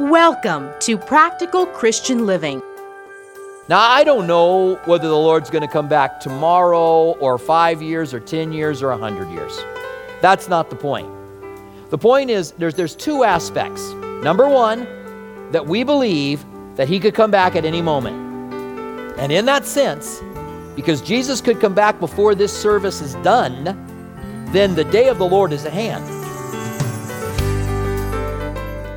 Welcome to Practical Christian Living. Now, I don't know whether the Lord's going to come back tomorrow or five years or 10 years or 100 years. That's not the point. The point is there's, there's two aspects. Number one, that we believe that He could come back at any moment. And in that sense, because Jesus could come back before this service is done, then the day of the Lord is at hand.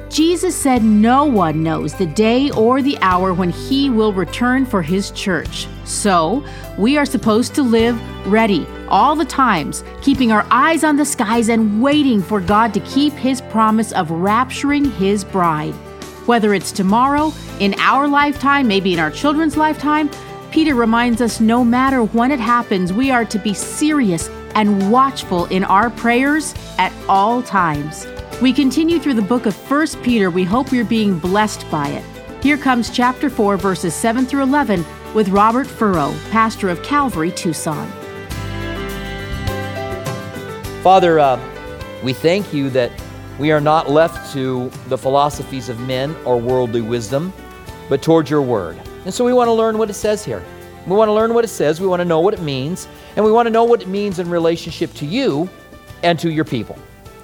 Jesus said no one knows the day or the hour when he will return for his church. So, we are supposed to live ready all the times, keeping our eyes on the skies and waiting for God to keep his promise of rapturing his bride. Whether it's tomorrow, in our lifetime, maybe in our children's lifetime, Peter reminds us no matter when it happens, we are to be serious and watchful in our prayers at all times. We continue through the book of 1 Peter. We hope you're being blessed by it. Here comes chapter 4, verses 7 through 11, with Robert Furrow, pastor of Calvary, Tucson. Father, uh, we thank you that we are not left to the philosophies of men or worldly wisdom, but towards your word. And so we want to learn what it says here. We want to learn what it says, we want to know what it means, and we want to know what it means in relationship to you and to your people.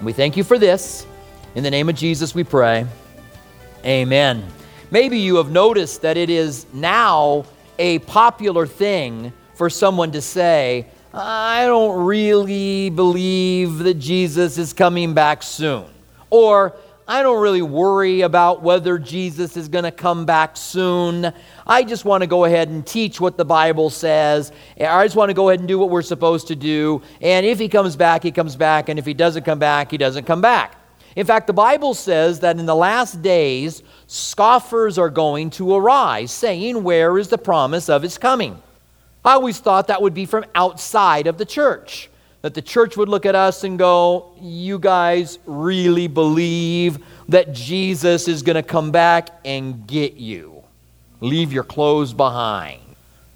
We thank you for this. In the name of Jesus, we pray. Amen. Maybe you have noticed that it is now a popular thing for someone to say, I don't really believe that Jesus is coming back soon. Or, I don't really worry about whether Jesus is going to come back soon. I just want to go ahead and teach what the Bible says. I just want to go ahead and do what we're supposed to do. And if he comes back, he comes back. And if he doesn't come back, he doesn't come back. In fact, the Bible says that in the last days, scoffers are going to arise, saying, Where is the promise of his coming? I always thought that would be from outside of the church that the church would look at us and go, You guys really believe that Jesus is going to come back and get you? Leave your clothes behind.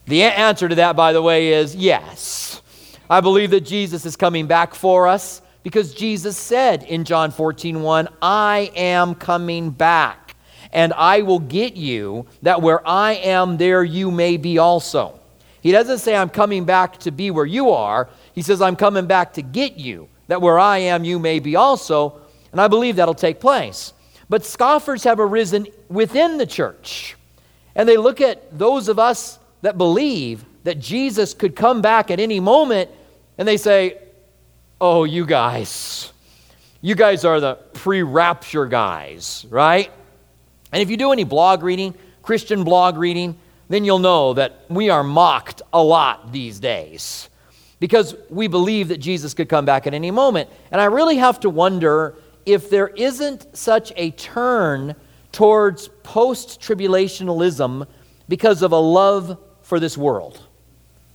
The answer to that, by the way, is yes. I believe that Jesus is coming back for us because Jesus said in John 14, 1, I am coming back, and I will get you, that where I am, there you may be also. He doesn't say, I'm coming back to be where you are. He says, I'm coming back to get you, that where I am, you may be also. And I believe that'll take place. But scoffers have arisen within the church. And they look at those of us that believe that Jesus could come back at any moment, and they say, Oh, you guys, you guys are the pre rapture guys, right? And if you do any blog reading, Christian blog reading, then you'll know that we are mocked a lot these days because we believe that Jesus could come back at any moment. And I really have to wonder if there isn't such a turn towards post tribulationalism because of a love for this world.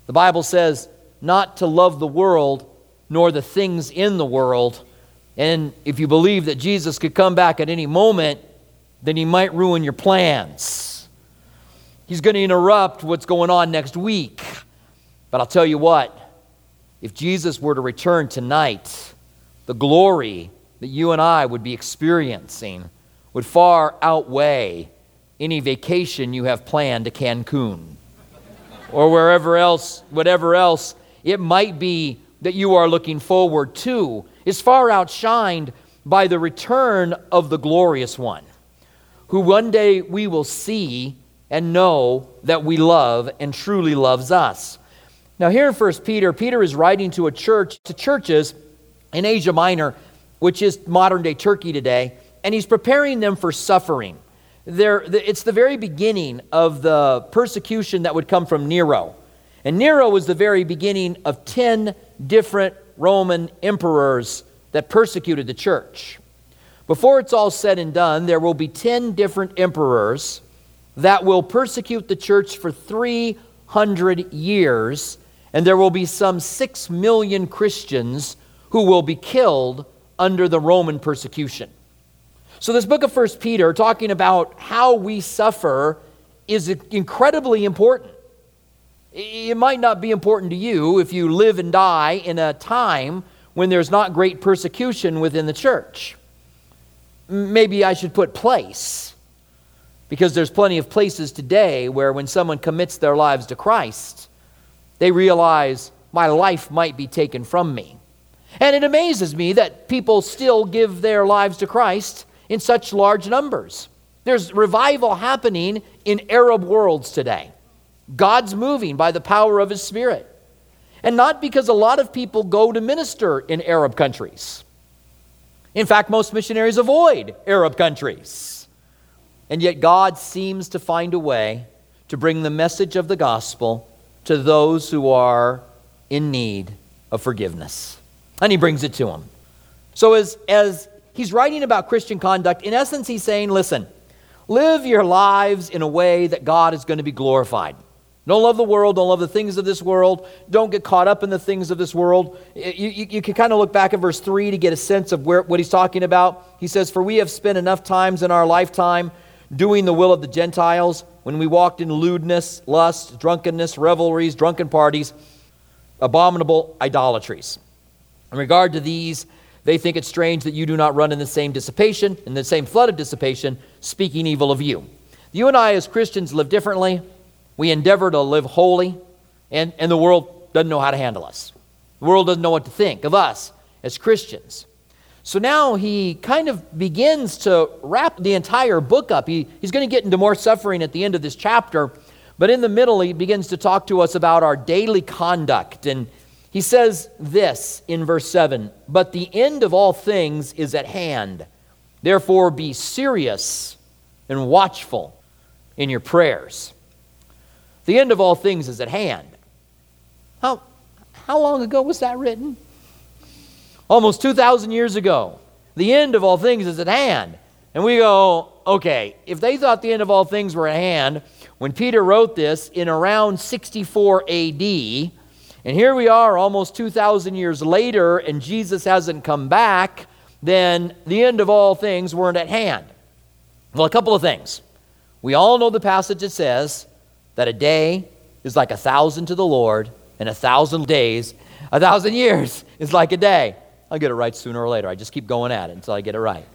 The Bible says not to love the world nor the things in the world. And if you believe that Jesus could come back at any moment, then he might ruin your plans. He's going to interrupt what's going on next week. But I'll tell you what, if Jesus were to return tonight, the glory that you and I would be experiencing would far outweigh any vacation you have planned to Cancun or wherever else, whatever else it might be that you are looking forward to, is far outshined by the return of the glorious one, who one day we will see and know that we love and truly loves us. Now, here in 1 Peter, Peter is writing to a church, to churches in Asia Minor, which is modern day Turkey today, and he's preparing them for suffering. It's the very beginning of the persecution that would come from Nero. And Nero was the very beginning of 10 different Roman emperors that persecuted the church. Before it's all said and done, there will be 10 different emperors that will persecute the church for 300 years and there will be some six million Christians who will be killed under the Roman persecution. So, this book of First Peter, talking about how we suffer, is incredibly important. It might not be important to you if you live and die in a time when there's not great persecution within the church. maybe I should put place. Because there's plenty of places today where when someone commits their lives to Christ, they realize my life might be taken from me. And it amazes me that people still give their lives to Christ in such large numbers. There's revival happening in Arab worlds today. God's moving by the power of His Spirit. And not because a lot of people go to minister in Arab countries. In fact, most missionaries avoid Arab countries. And yet, God seems to find a way to bring the message of the gospel to those who are in need of forgiveness. And He brings it to them. So, as, as he's writing about Christian conduct, in essence, he's saying, listen, live your lives in a way that God is going to be glorified. Don't love the world. Don't love the things of this world. Don't get caught up in the things of this world. You, you, you, can kind of look back at verse 3 to get a sense of where, what he's talking about. He says, For we have spent enough times in our lifetime doing the will of the Gentiles when we walked in lewdness, lust, drunkenness, revelries, drunken parties, abominable idolatries. In regard to these, they think it strange that you do not run in the same dissipation, in the same flood of dissipation, speaking evil of you. You and I, as Christians, live differently. We endeavor to live holy, and, and the world doesn't know how to handle us. The world doesn't know what to think of us as Christians. So now he kind of begins to wrap the entire book up. He, he's going to get into more suffering at the end of this chapter, but in the middle, he begins to talk to us about our daily conduct. And he says this in verse 7 But the end of all things is at hand. Therefore, be serious and watchful in your prayers. The end of all things is at hand. How, how long ago was that written? Almost 2,000 years ago. The end of all things is at hand. And we go, okay, if they thought the end of all things were at hand, when Peter wrote this in around 64 AD, and here we are almost 2,000 years later, and Jesus hasn't come back, then the end of all things weren't at hand. Well, a couple of things. We all know the passage that says, that a day is like a thousand to the Lord, and a thousand days, a thousand years is like a day. I'll get it right sooner or later. I just keep going at it until I get it right.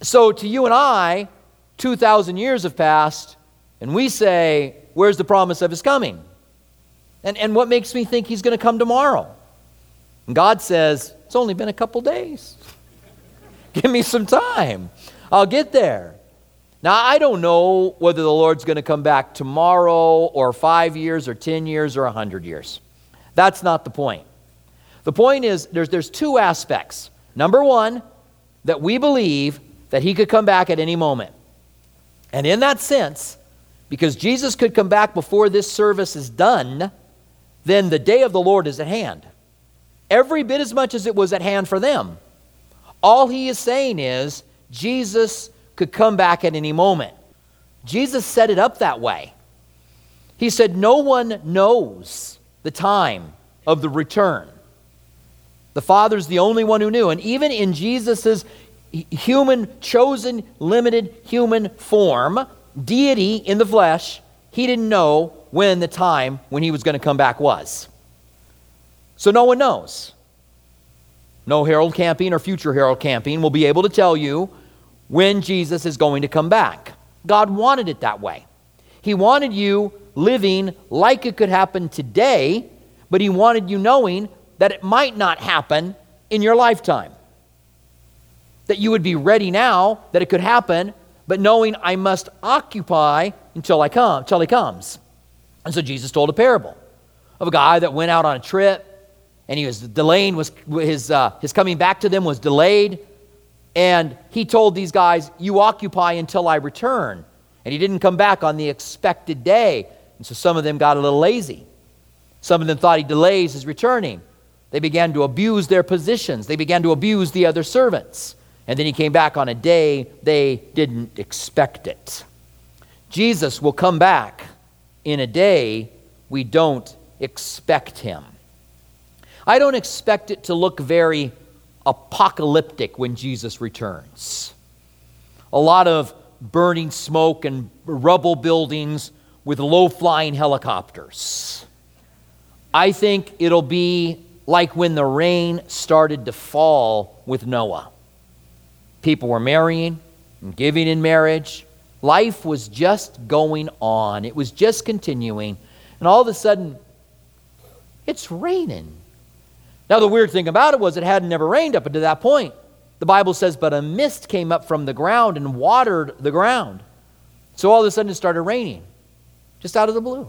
So to you and I, 2,000 years have passed, and we say, Where's the promise of his coming? And, and what makes me think he's going to come tomorrow? And God says, It's only been a couple days. Give me some time. I'll get there. Now, I don't know whether the Lord's going to come back tomorrow or five years or 10 years or 100 years. That's not the point. The point is there's, there's two aspects. Number one, that we believe that he could come back at any moment. And in that sense, because Jesus could come back before this service is done, then the day of the Lord is at hand. Every bit as much as it was at hand for them. All he is saying is, Jesus could come back at any moment. Jesus set it up that way. He said, No one knows the time of the return. The Father's the only one who knew. And even in Jesus' human, chosen, limited human form, deity in the flesh, he didn't know when the time when he was going to come back was. So no one knows. No Harold Camping or future Harold Camping will be able to tell you when Jesus is going to come back. God wanted it that way. He wanted you living like it could happen today, but He wanted you knowing that it might not happen in your lifetime. That you would be ready now that it could happen, but knowing I must occupy until I come, until He comes. And so Jesus told a parable of a guy that went out on a trip and he was delaying was his uh, his coming back to them was delayed and he told these guys, You occupy until I return. And he didn't come back on the expected day. And so some of them got a little lazy. Some of them thought he delays his returning. They began to abuse their positions, they began to abuse the other servants. And then he came back on a day they didn't expect it. Jesus will come back in a day we don't expect him. I don't expect it to look very apocalyptic when Jesus returns. A lot of burning smoke and rubble buildings with low flying helicopters. I think it'll be like when the rain started to fall with Noah. People were marrying and giving in marriage. Life was just going on, it was just continuing. And all of a sudden, it's raining. Now, the weird thing about it was it hadn't never rained up until that point. The Bible says, but a mist came up from the ground and watered the ground. So all of a sudden it started raining, just out of the blue.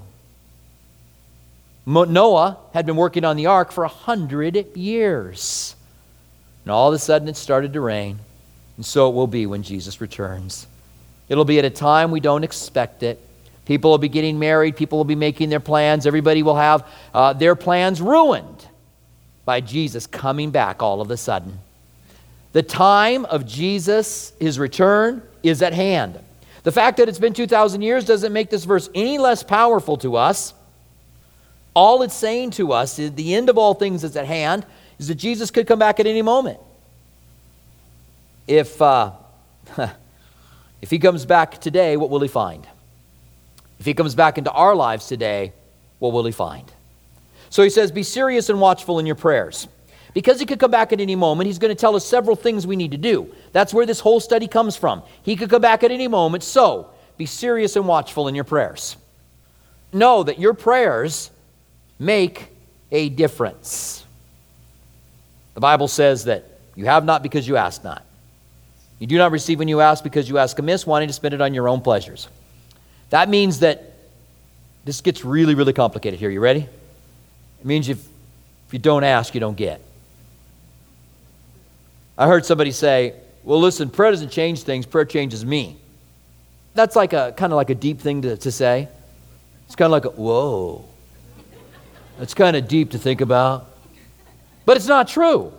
Noah had been working on the ark for a hundred years. And all of a sudden it started to rain. And so it will be when Jesus returns. It'll be at a time we don't expect it. People will be getting married, people will be making their plans, everybody will have uh, their plans ruined by Jesus coming back all of a sudden. The time of Jesus, his return, is at hand. The fact that it's been 2,000 years doesn't make this verse any less powerful to us. All it's saying to us is the end of all things is at hand, is that Jesus could come back at any moment if, uh, if he comes back today, what will he find? If he comes back into our lives today, what will he find? So he says, Be serious and watchful in your prayers. Because he could come back at any moment, he's going to tell us several things we need to do. That's where this whole study comes from. He could come back at any moment, so be serious and watchful in your prayers. Know that your prayers make a difference. The Bible says that you have not because you ask not. You do not receive when you ask because you ask amiss, wanting to spend it on your own pleasures. That means that this gets really, really complicated here. You ready? It means if, if you don't ask, you don't get. I heard somebody say, well, listen, prayer doesn't change things, prayer changes me. That's like a kind of like a deep thing to, to say. It's kind of like a, whoa. It's kind of deep to think about. But it's not true.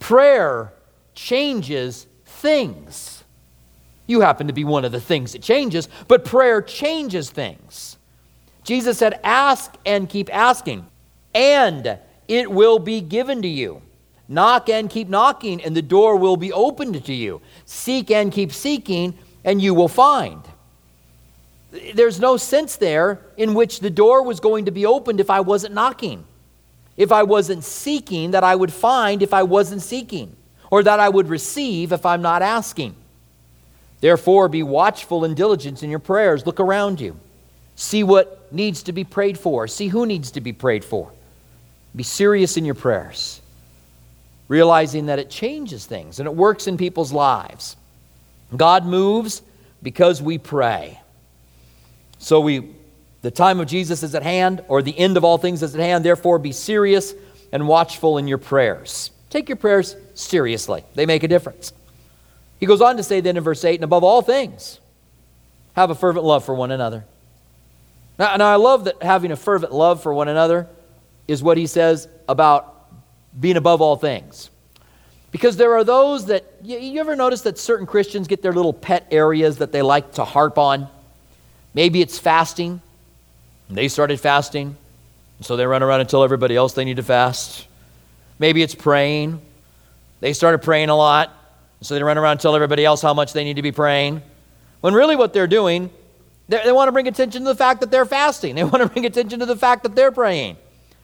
Prayer changes things. You happen to be one of the things it changes, but prayer changes things. Jesus said, Ask and keep asking, and it will be given to you. Knock and keep knocking, and the door will be opened to you. Seek and keep seeking, and you will find. There's no sense there in which the door was going to be opened if I wasn't knocking, if I wasn't seeking, that I would find if I wasn't seeking or that I would receive if I'm not asking. Therefore, be watchful and diligent in your prayers. Look around you. See what needs to be prayed for. See who needs to be prayed for. Be serious in your prayers, realizing that it changes things and it works in people's lives. God moves because we pray. So we the time of Jesus is at hand or the end of all things is at hand. Therefore be serious and watchful in your prayers. Take your prayers seriously, they make a difference. He goes on to say then in verse 8, and above all things, have a fervent love for one another. Now, now, I love that having a fervent love for one another is what he says about being above all things. Because there are those that, you, you ever notice that certain Christians get their little pet areas that they like to harp on? Maybe it's fasting. They started fasting, so they run around and tell everybody else they need to fast. Maybe it's praying. They started praying a lot, so they run around and tell everybody else how much they need to be praying. When really what they're doing, they want to bring attention to the fact that they're fasting. They want to bring attention to the fact that they're praying.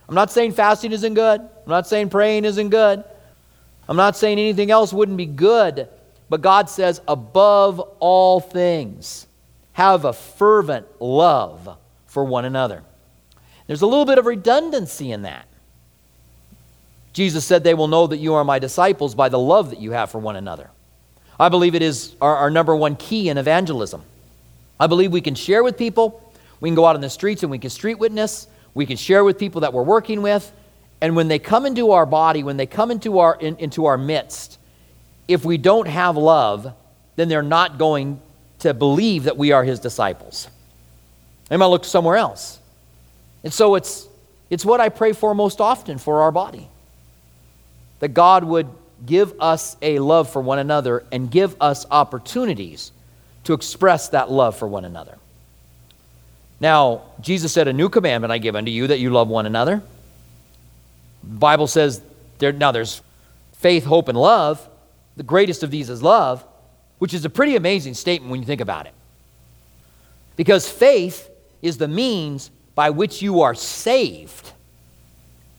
I'm not saying fasting isn't good. I'm not saying praying isn't good. I'm not saying anything else wouldn't be good. But God says, above all things, have a fervent love for one another. There's a little bit of redundancy in that. Jesus said, They will know that you are my disciples by the love that you have for one another. I believe it is our, our, number one key in evangelism. I believe we can share with people. We can go out on the streets and we can street witness. We can share with people that we're working with. And when they come into our body, when they come into our, in, into our midst, if we don't have love, then they're not going to believe that we are his disciples. They might look somewhere else. And so it's, it's what I pray for most often for our body that God would give us a love for one another and give us opportunities to express that love for one another. Now, Jesus said, A new commandment I give unto you that you love one another. The Bible says, there, now there's faith, hope, and love. The greatest of these is love, which is a pretty amazing statement when you think about it. Because faith is the means by which you are saved.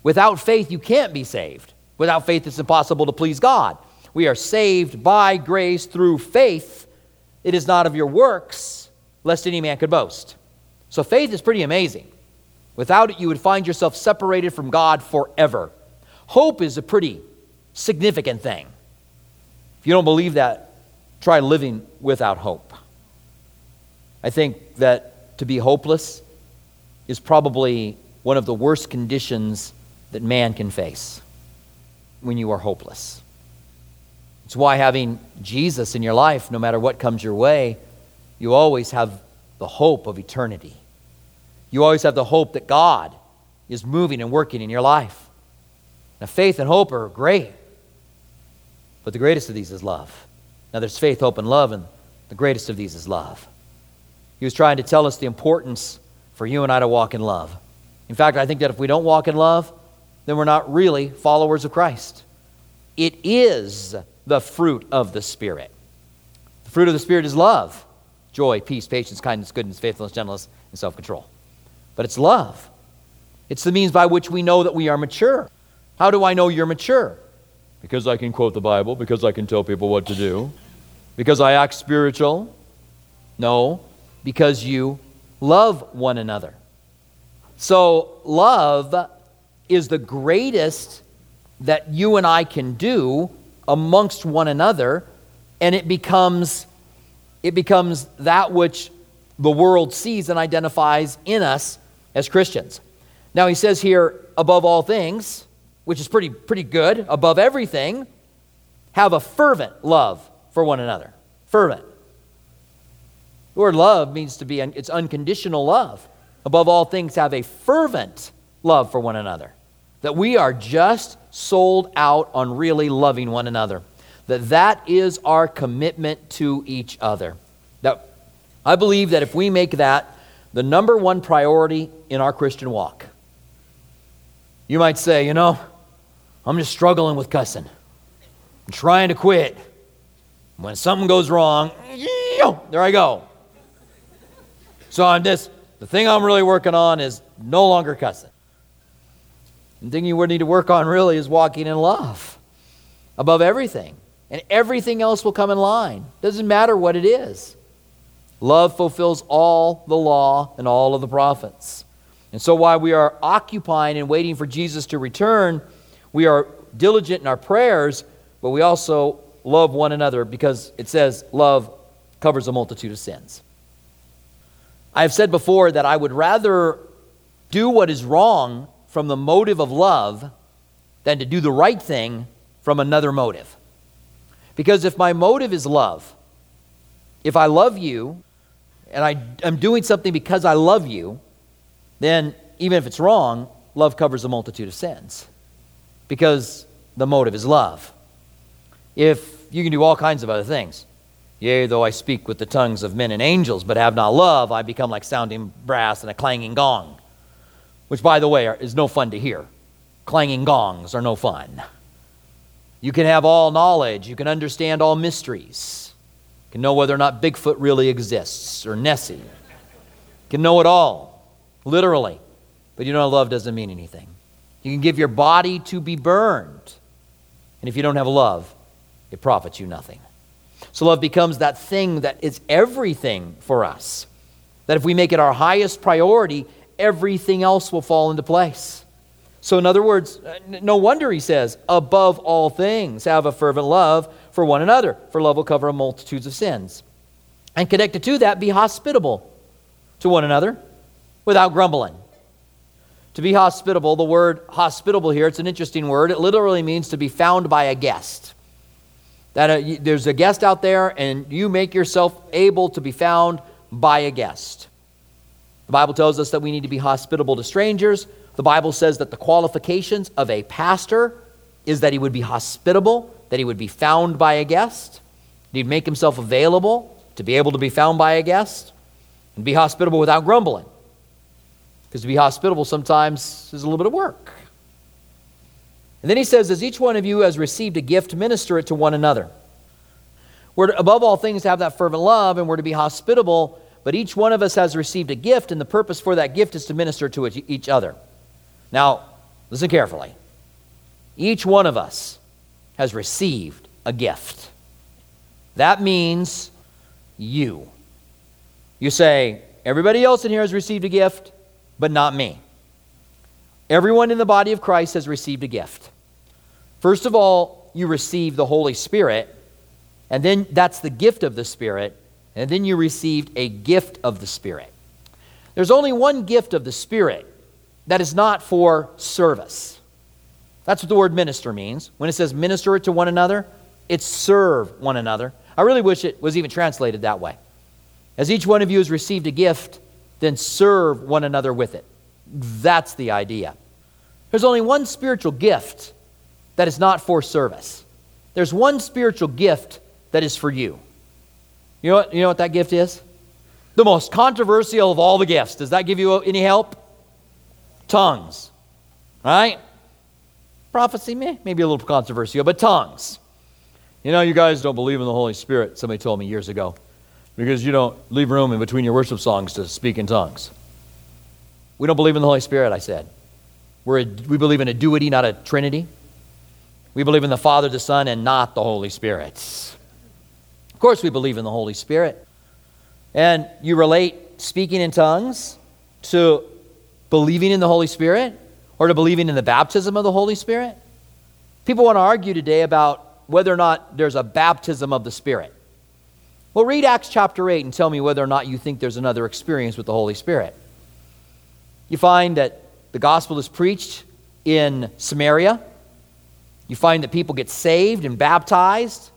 Without faith, you can't be saved. Without faith, it's impossible to please God. We are saved by grace through faith. It is not of your works, lest any man could boast. So faith is pretty amazing. Without it, you would find yourself separated from God forever. Hope is a pretty significant thing. If you don't believe that, try living without hope. I think that to be hopeless is probably one of the worst conditions that man can face when you are hopeless. It's why having Jesus in your life, no matter what comes your way, you always have the hope of eternity. You always have the hope that God is moving and working in your life. Now, faith and hope are great, but the greatest of these is love. Now, there's faith, hope, and love, and the greatest of these is love. He was trying to tell us the importance for you and I to walk in love. In fact, I think that if we don't walk in love, then we're not really followers of Christ. It is the fruit of the Spirit. The fruit of the Spirit is love, joy, peace, patience, kindness, goodness, faithfulness, gentleness, and self control. But it's love. It's the means by which we know that we are mature. How do I know you're mature? Because I can quote the Bible, because I can tell people what to do, because I act spiritual. No, because you love one another. So, love is the greatest that you and I can do amongst one another, and it becomes, it becomes that which the world sees and identifies in us as Christians. Now, he says here, above all things, which is pretty, pretty good, above everything, have a fervent love for one another. Fervent. The word love means to be, it's unconditional love. Above all things, have a fervent love for one another. That we are just sold out on really loving one another. That that is our commitment to each other. That I believe that if we make that the number one priority in our Christian walk, you might say, you know, I'm just struggling with cussing. I'm trying to quit. When something goes wrong, there I go. So I'm just, the thing I'm really working on is no longer cussing. The thing you would need to work on really is walking in love above everything. And everything else will come in line. Doesn't matter what it is. Love fulfills all the law and all of the prophets. And so while we are occupying and waiting for Jesus to return, we are diligent in our prayers, but we also love one another because it says love covers a multitude of sins. I have said before that I would rather do what is wrong from the motive of love than to do the right thing from another motive. Because if my motive is love, if I love you and I am doing something because I love you, then even if it's wrong, love covers a multitude of sins. Because the motive is love. If you can do all kinds of other things, Yea, though I speak with the tongues of men and angels, but have not love, I become like sounding brass and a clanging gong. Which, by the way, is no fun to hear. Clanging gongs are no fun. You can have all knowledge, you can understand all mysteries, you can know whether or not Bigfoot really exists or Nessie. You can know it all, literally. But you know, love doesn't mean anything. You can give your body to be burned. And if you don't have love, it profits you nothing. So love becomes that thing that is everything for us. That if we make it our highest priority, everything else will fall into place. So, in other words, uh, no wonder he says, above all things, have a fervent love for one another, for love will cover a multitudes of sins. And connected to that, be hospitable to one another without grumbling. To be hospitable, the word hospitable here, it's an interesting word. It literally means to be found by a guest. That uh, there's a guest out there, and you make yourself able to be found by a guest. The Bible tells us that we need to be hospitable to strangers. The Bible says that the qualifications of a pastor is that he would be hospitable, that he would be found by a guest, he'd make himself available to be able to be found by a guest, and be hospitable without grumbling. Because to be hospitable sometimes is a little bit of work. And then he says, As each one of you has received a gift, minister it to one another. We're to, above all things to have that fervent love, and we're to be hospitable, but each one of us has received a gift, and the purpose for that gift is to minister to each other. Now, listen carefully. Each one of us has received a gift. That means you. You say, everybody else in here has received a gift, but not me. Everyone in the body of Christ has received a gift. First of all, you receive the Holy Spirit, and then that's the gift of the Spirit, and then you received a gift of the Spirit. There's only one gift of the Spirit that is not for service. That's what the word minister means. When it says minister it to one another, it's serve one another. I really wish it was even translated that way. As each one of you has received a gift, then serve one another with it. That's the idea. There's only one spiritual gift that is not for service. There's one spiritual gift that is for you. You know what, you know what that gift is? The most controversial of all the gifts. Does that give you any help? Tongues. Right? Prophecy, maybe a little controversial, but tongues. You know, you guys don't believe in the Holy Spirit, somebody told me years ago, because you don't leave room in between your worship songs to speak in tongues. We don't believe in the Holy Spirit, I said. We're a, we believe in a deity, not a trinity. We believe in the Father, the Son, and not the Holy Spirit. Of course, we believe in the Holy Spirit. And you relate speaking in tongues to believing in the Holy Spirit or to believing in the baptism of the Holy Spirit. People want to argue today about whether or not there's a baptism of the Spirit. Well, read Acts chapter 8 and tell me whether or not you think there's another experience with the Holy Spirit. You find that the gospel is preached in Samaria. You find that people get saved and baptized.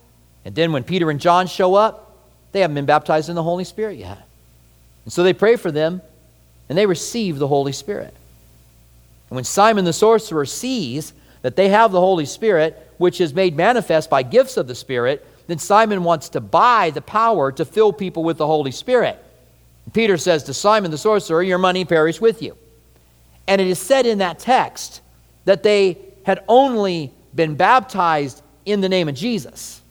And then when Peter and John show up, they haven't been baptized in the Holy Spirit yet. And so they pray for them and they receive the Holy Spirit. And when Simon the sorcerer sees that they have the Holy Spirit, which is made manifest by gifts of the Spirit, then Simon wants to buy the power to fill people with the Holy Spirit. Peter says to Simon the sorcerer, Your money perish with you. And it is said in that text that they had only been baptized in the name of Jesus.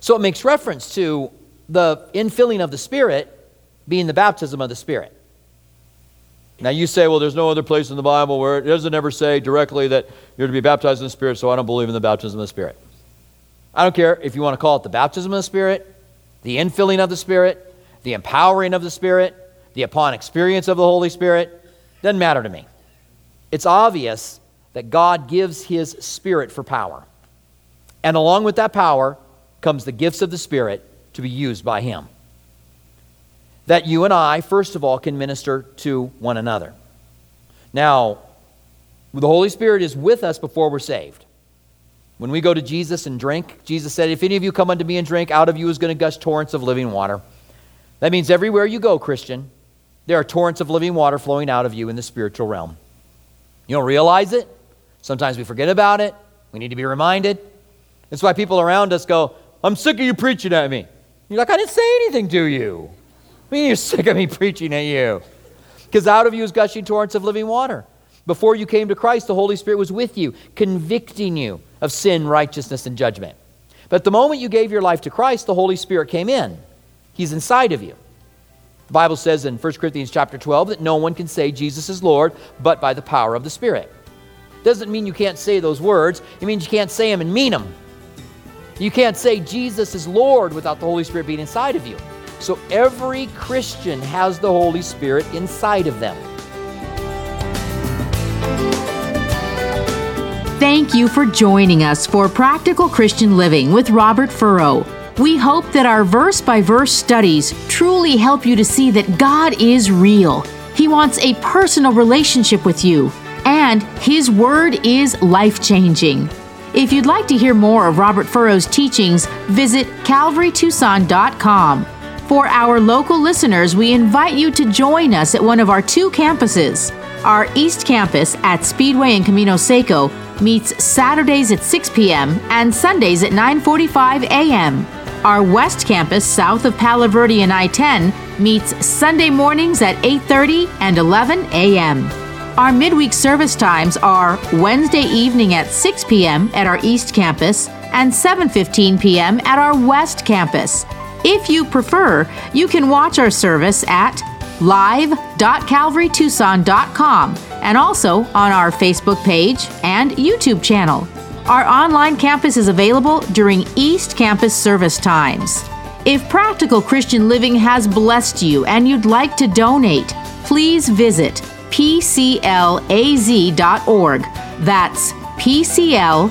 So it makes reference to the infilling of the Spirit being the baptism of the Spirit. Now you say, well, there's no other place in the Bible where it doesn't ever say directly that you're to be baptized in the Spirit, so I don't believe in the baptism of the Spirit. I don't care if you want to call it the baptism of the Spirit, the infilling of the Spirit, the empowering of the Spirit, the upon experience of the Holy Spirit. Doesn't matter to me. It's obvious that God gives His Spirit for power. And along with that power comes the gifts of the Spirit to be used by Him that you and I, first of all, can minister to one another. Now, the Holy Spirit is with us before we're saved. When we go to Jesus and drink, Jesus said, If any of you come unto me and drink, out of you is going to gush torrents of living water. That means everywhere you go, Christian, there are torrents of living water flowing out of you in the spiritual realm. You don't realize it. Sometimes we forget about it. We need to be reminded. That's why people around us go, I'm sick of you preaching at me. You're like, I didn't say anything to you. I mean, you're sick of me preaching at you. Because out of you is gushing torrents of living water. Before you came to Christ, the Holy Spirit was with you, convicting you of sin, righteousness, and judgment. But the moment you gave your life to Christ, the Holy Spirit came in. He's inside of you. The Bible says in 1 Corinthians chapter 12 that no one can say Jesus is Lord but by the power of the Spirit. Doesn't mean you can't say those words, it means you can't say them and mean them. You can't say Jesus is Lord without the Holy Spirit being inside of you. So every Christian has the Holy Spirit inside of them. Thank you for joining us for Practical Christian Living with Robert Furrow. We hope that our verse by verse studies truly help you to see that God is real. He wants a personal relationship with you, and His Word is life changing. If you'd like to hear more of Robert Furrow's teachings, visit calvarytucson.com. For our local listeners, we invite you to join us at one of our two campuses. Our East Campus at Speedway and Camino Seco meets Saturdays at 6 p.m. and Sundays at 9:45 a.m. Our West Campus south of Palo Verde and I-10 meets Sunday mornings at 8:30 and 11 a.m. Our midweek service times are Wednesday evening at 6 p.m. at our East Campus and 7:15 p.m. at our West Campus. If you prefer, you can watch our service at live.calvarytucson.com and also on our Facebook page and YouTube channel. Our online campus is available during East Campus service times. If Practical Christian Living has blessed you and you'd like to donate, please visit pclaz.org. That's pclaz.org,